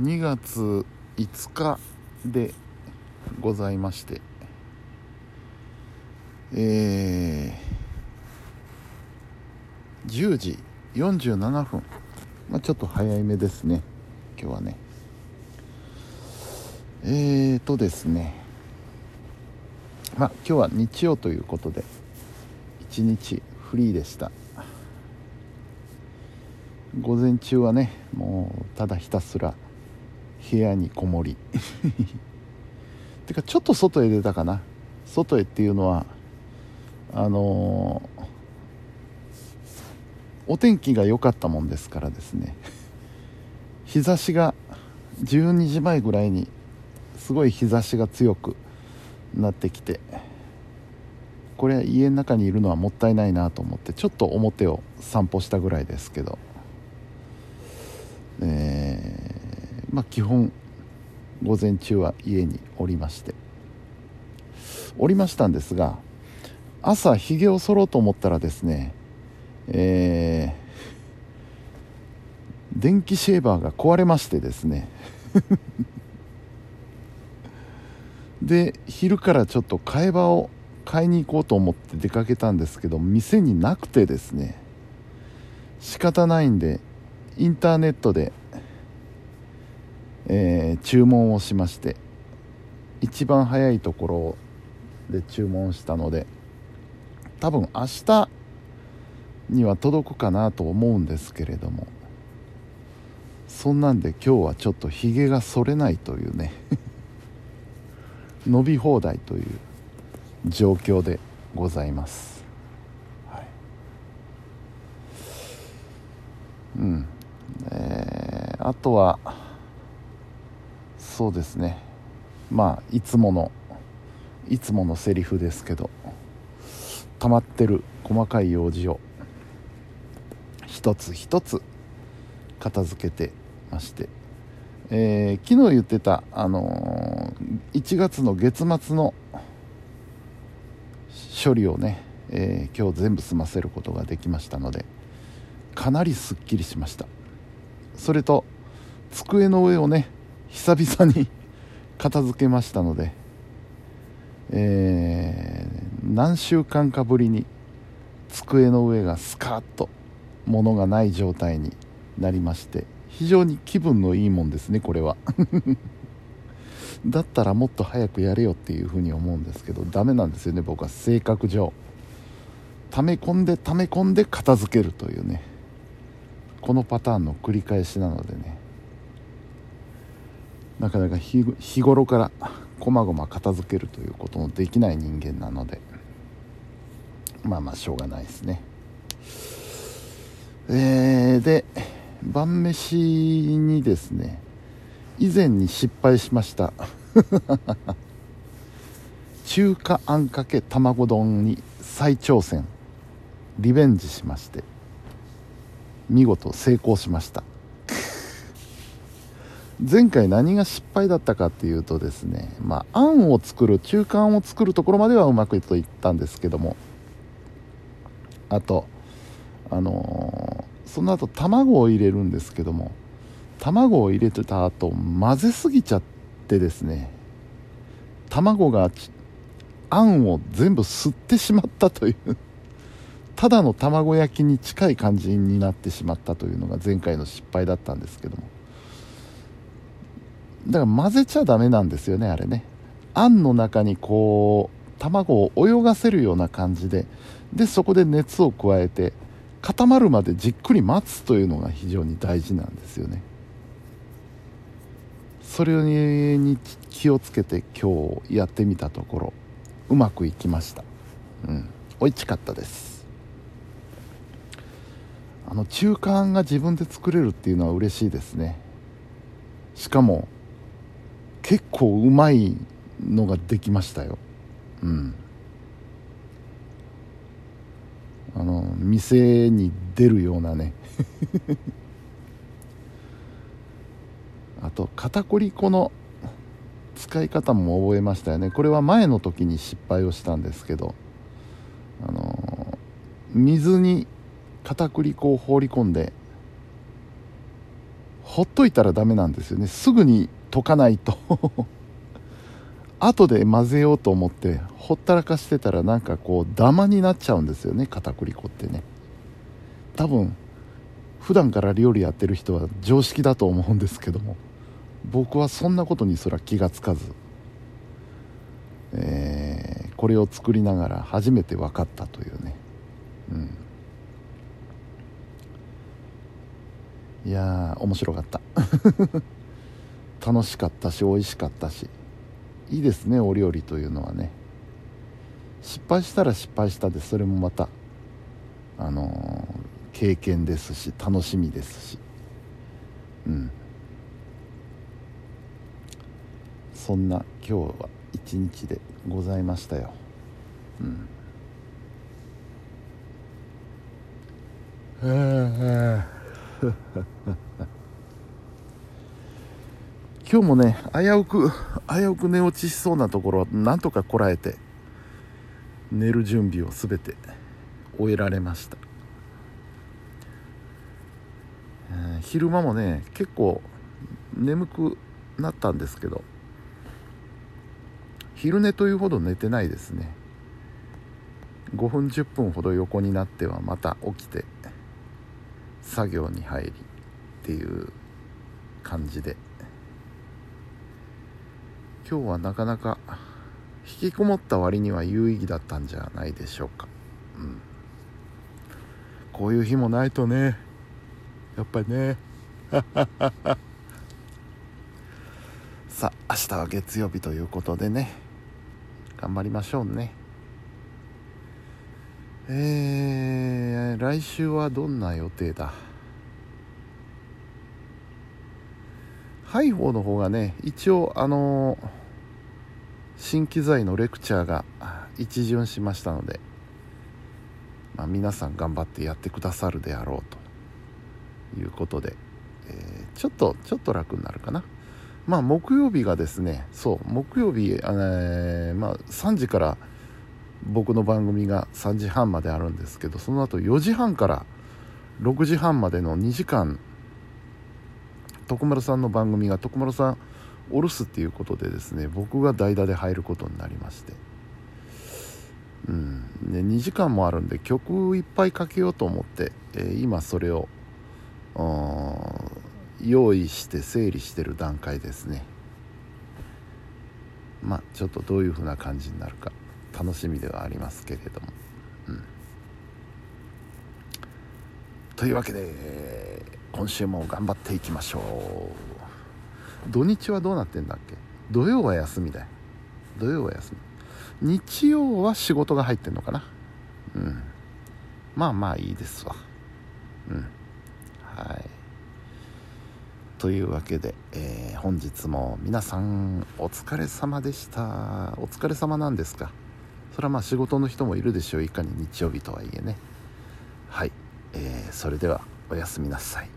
2月5日でございましてえー、10時47分、まあ、ちょっと早いめですね。今日はね。えーとですね。まあ今日は日曜ということで一日フリーでした。午前中はねもうただひたすら部屋にこもり。てかちょっと外へ出たかな。外へっていうのはあのー、お天気が良かったもんですからですね。日差しが12時前ぐらいにすごい日差しが強くなってきてこれ家の中にいるのはもったいないなと思ってちょっと表を散歩したぐらいですけど。えー、まあ基本午前中は家におりまして。おりましたんですが朝ひげを剃ろうと思ったらですねえー、電気シェーバーが壊れましてですね。で昼からちょっと替え刃を買いに行こうと思って出かけたんですけど店になくてですね。仕方ないんでインターネットで、えー、注文をしまして一番早いところで注文したので多分明日には届くかなと思うんですけれどもそんなんで今日はちょっとひげが剃れないというね 伸び放題という状況でございます、はい、うん。えー、あとはそうですね。まあいつものいつものセリフですけど溜まってる細かい用事を一つ一つ片付けてまして、えー、昨日言ってた、あのー、1月の月末の処理をね、えー、今日全部済ませることができましたのでかなりすっきりしました。それと机の上をね久々に 片付けましたので、えー、何週間かぶりに机の上がスカッと物がない状態になりまして非常に気分のいいもんですねこれは。だったらもっと早くやれよっていうふうに思うんですけどダメなんですよね僕は性格上。溜め込んで溜め込んで片付けるというね。このパターンの繰り返しなのでね。なかなか日頃からこまごま片付けるということのできない人間なのでまあまあしょうがないですね。えー、で晩飯にですね以前に失敗しました。中華あんかけ卵丼に再挑戦。リベンジしまして見事成功しました。前回何が失敗だったかっていうとですねまああんを作る中華あんを作るところまではうまくいったんですけどもあとあのー、その後卵を入れるんですけども卵を入れてた後混ぜすぎちゃってですね卵があんを全部吸ってしまったというただの卵焼きに近い感じになってしまったというのが前回の失敗だったんですけどもだから混ぜちゃダメなんですよねあれね。あんの中にこう卵を泳がせるような感じででそこで熱を加えて固まるまでじっくり待つというのが非常に大事なんですよね。それに気をつけて今日やってみたところうまくいきました。うん。美味しかったです。あの中華あんが自分で作れるっていうのは嬉しいですね。しかも結構うまいのができましたよ。うん。あの店に出るようなね。あと片栗粉の使い方も覚えましたよね。これは前の時に失敗をしたんですけど。あの水に片栗粉を放り込んでほっといたらダメなんですよね。すぐに溶かないと。後で混ぜようと思ってほったらかしてたらなんかこうダマになっちゃうんですよね片栗粉ってね。多分普段から料理やってる人は常識だと思うんですけども僕はそんなことにすら気がつかず、えー、これを作りながら初めて分かったというね、うん、いや面白かった。楽しかったし美味しかったし。いいですねお料理というのはね。失敗したら失敗したでそれもまたあのー、経験ですし楽しみですし。うん。そんな今日は一日でございましたよ。うん。今日もね危うく危うく寝落ちしそうなところなんとかこらえて寝る準備を全て終えられました、えー、昼間もね結構眠くなったんですけど昼寝というほど寝てないですね。5分10分ほど横になってはまた起きて作業に入りっていう感じで今日はなかなか引きこもった割には有意義だったんじゃないでしょうか、うん、こういう日もないとね。やっぱりね。さあ明日は月曜日ということでね。頑張りましょうね。えー、来週はどんな予定だ？ハイホーの方がね一応あのー新機材のレクチャーが一巡しましたので、まあ、皆さん頑張ってやってくださるであろうということで、えー、ちょっとちょっと楽になるかな。まあ木曜日がですねそう木曜日、えー、まあ、3時から僕の番組が3時半まであるんですけどその後4時半から6時半までの2時間徳丸さんの番組が徳丸さんおろすっていうことでですね僕が代打で入ることになりまして、うん、で2時間もあるんで曲いっぱいかけようと思って、えー、今それを用意して整理してる段階ですね。まあちょっとどういう風な感じになるか楽しみではありますけれども、うん、というわけで今週も頑張っていきましょう。土日はどうなってんだっけ？土曜は休みだよ。土曜は休み。日曜は仕事が入ってんのかな？うん。まあまあいいですわ。うん。はい。というわけで、えー、本日も皆さんお疲れ様でした。お疲れ様なんですか？それはまあ仕事の人もいるでしょう。いかに日曜日とはいえね。はい、えー、それではおやすみなさい。